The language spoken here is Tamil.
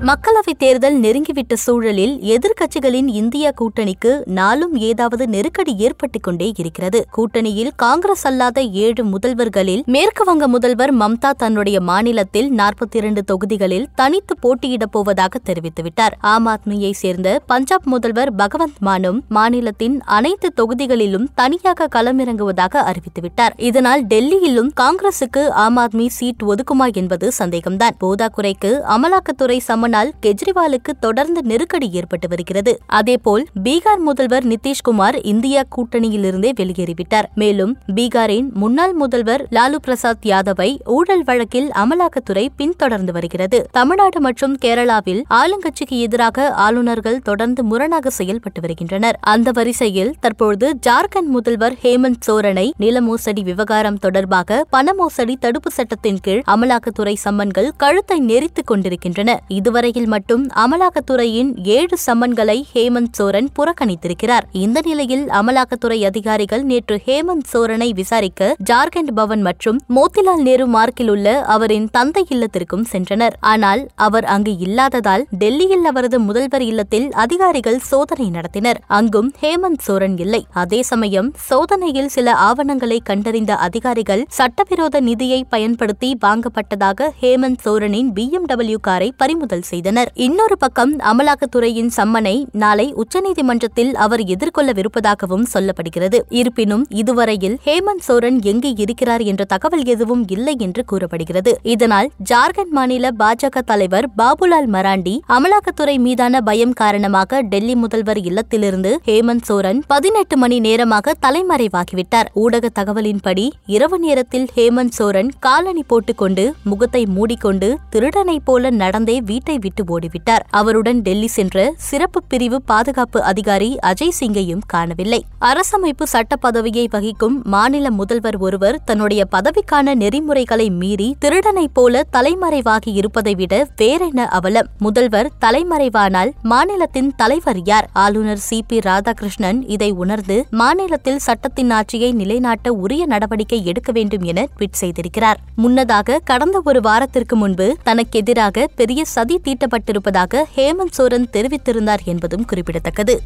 மக்களவைத் தேர்தல் நெருங்கிவிட்ட சூழலில் எதிர்க்கட்சிகளின் இந்திய கூட்டணிக்கு நாளும் ஏதாவது நெருக்கடி ஏற்பட்டுக் கொண்டே இருக்கிறது. கூட்டணியில் காங்கிரஸ் அல்லாத ஏழு முதல்வர்களில் மேற்குவங்க முதல்வர் மம்தா தன்னுடைய மாநிலத்தில் நாற்பத்தி இரண்டு தொகுதிகளில் தனித்து போட்டியிடப் போவதாக தெரிவித்துவிட்டார். ஆம் ஆத்மியை சேர்ந்த பஞ்சாப் முதல்வர் பகவந்த் மானும் மாநிலத்தின் அனைத்து தொகுதிகளிலும் தனியாக களமிறங்குவதாக அறிவித்துவிட்டார். இதனால் டெல்லியிலும் காங்கிரசுக்கு ஆம் ஆத்மி சீட் ஒதுக்குமா என்பது சந்தேகம்தான். போதாக்குறைக்கு அமலாக்கத்துறை சம சம்மனால் கெஜ்ரிவாலுக்கு தொடர்ந்து நெருக்கடி ஏற்பட்டு வருகிறது. அதேபோல் பீகார் முதல்வர் நிதிஷ்குமார் இந்தியா கூட்டணியிலிருந்தே வெளியேறிவிட்டார். மேலும் பீகாரின் முன்னாள் முதல்வர் லாலு பிரசாத் யாதவை ஊழல் வழக்கில் அமலாக்கத்துறை பின்தொடர்ந்து வருகிறது. தமிழ்நாடு மற்றும் கேரளாவில் ஆளுங்கட்சிக்கு எதிராக ஆளுநர்கள் தொடர்ந்து முரணாக செயல்பட்டு வருகின்றனர். அந்த வரிசையில் தற்பொழுது ஜார்க்கண்ட் முதல்வர் ஹேமந்த் சோரனை நில மோசடி விவகாரம் தொடர்பாக பண மோசடி தடுப்பு சட்டத்தின் கீழ் அமலாக்கத்துறை சம்மன்கள் கழுத்தை நெறித்துக் கொண்டிருக்கின்றன. இதுவரை வரையில் மட்டும் அமலாக்கத்துறையின் ஏழு சம்மன்களை ஹேமந்த் சோரன் புறக்கணித்திருக்கிறார். இந்த நிலையில் அமலாக்கத்துறை அதிகாரிகள் நேற்று ஹேமந்த் சோரனை விசாரிக்க ஜார்க்கண்ட் பவன் மற்றும் மோத்திலால் நேரு மார்க்கில் உள்ள அவரின் தந்தை இல்லத்திற்கும் சென்றனர். ஆனால் அவர் அங்கு இல்லாததால் டெல்லியில் அவரது முதல்வர் இல்லத்தில் அதிகாரிகள் சோதனை நடத்தினர். அங்கும் ஹேமந்த் சோரன் இல்லை. அதே சமயம் சோதனையில் சில ஆவணங்களை கண்டறிந்த அதிகாரிகள் சட்டவிரோத நிதியை பயன்படுத்தி வாங்கப்பட்டதாக ஹேமந்த் சோரனின் பிஎம்டபிள்யூ காரை பறிமுதல் செய்தனர். இன்னொரு பக்கம் அமலாக்கத்துறையின் சம்மனை நாளை உச்சநீதிமன்றத்தில் அவர் எதிர்கொள்ளவிருப்பதாகவும் சொல்லப்படுகிறது. இருப்பினும் இதுவரையில் ஹேமந்த் சோரன் எங்கே இருக்கிறார் என்ற தகவல் எதுவும் இல்லை என்று கூறப்படுகிறது. இதனால் ஜார்க்கண்ட் மாநில பாஜக தலைவர் பாபுலால் மராண்டி அமலாக்கத்துறை மீதான பயம் காரணமாக டெல்லி முதல்வர் இல்லத்திலிருந்து ஹேமந்த் சோரன் பதினெட்டு மணி நேரமாக தலைமறைவாகிவிட்டார். ஊடக தகவலின்படி இரவு நேரத்தில் ஹேமந்த் சோரன் காலணி போட்டுக்கொண்டு முகத்தை மூடிக்கொண்டு திருடனைப் போல நடந்தே வீட்டை விட்டு ஓடிவிட்டார். அவருடன் டெல்லி சென்ற சிறப்பு பிரிவு பாதுகாப்பு அதிகாரி அஜய் சிங்கையும் காணவில்லை. அரசமைப்பு சட்ட பதவியை வகிக்கும் மாநில முதல்வர் ஒருவர் தன்னுடைய பதவிக்கான நெறிமுறைகளை மீறி திருடனைப் போல தலைமறைவாகி இருப்பதை விட வேறென்ன அவலம்? முதல்வர் தலைமறைவானால் மாநிலத்தின் தலைவர் யார்? ஆளுநர் சி. பி. ராதாகிருஷ்ணன் இதை உணர்ந்து மாநிலத்தில் சட்டத்தின் ஆட்சியை நிலைநாட்ட உரிய நடவடிக்கை எடுக்க வேண்டும் என ட்வீட் செய்திருக்கிறார். முன்னதாக கடந்த ஒரு வாரத்திற்கு முன்பு தனக்கு எதிராக பெரிய சதி தீட்டப்பட்டிருப்பதாக ஹேமந்த் சோரன் தெரிவித்திருந்தார் என்பதும் குறிப்பிடத்தக்கது.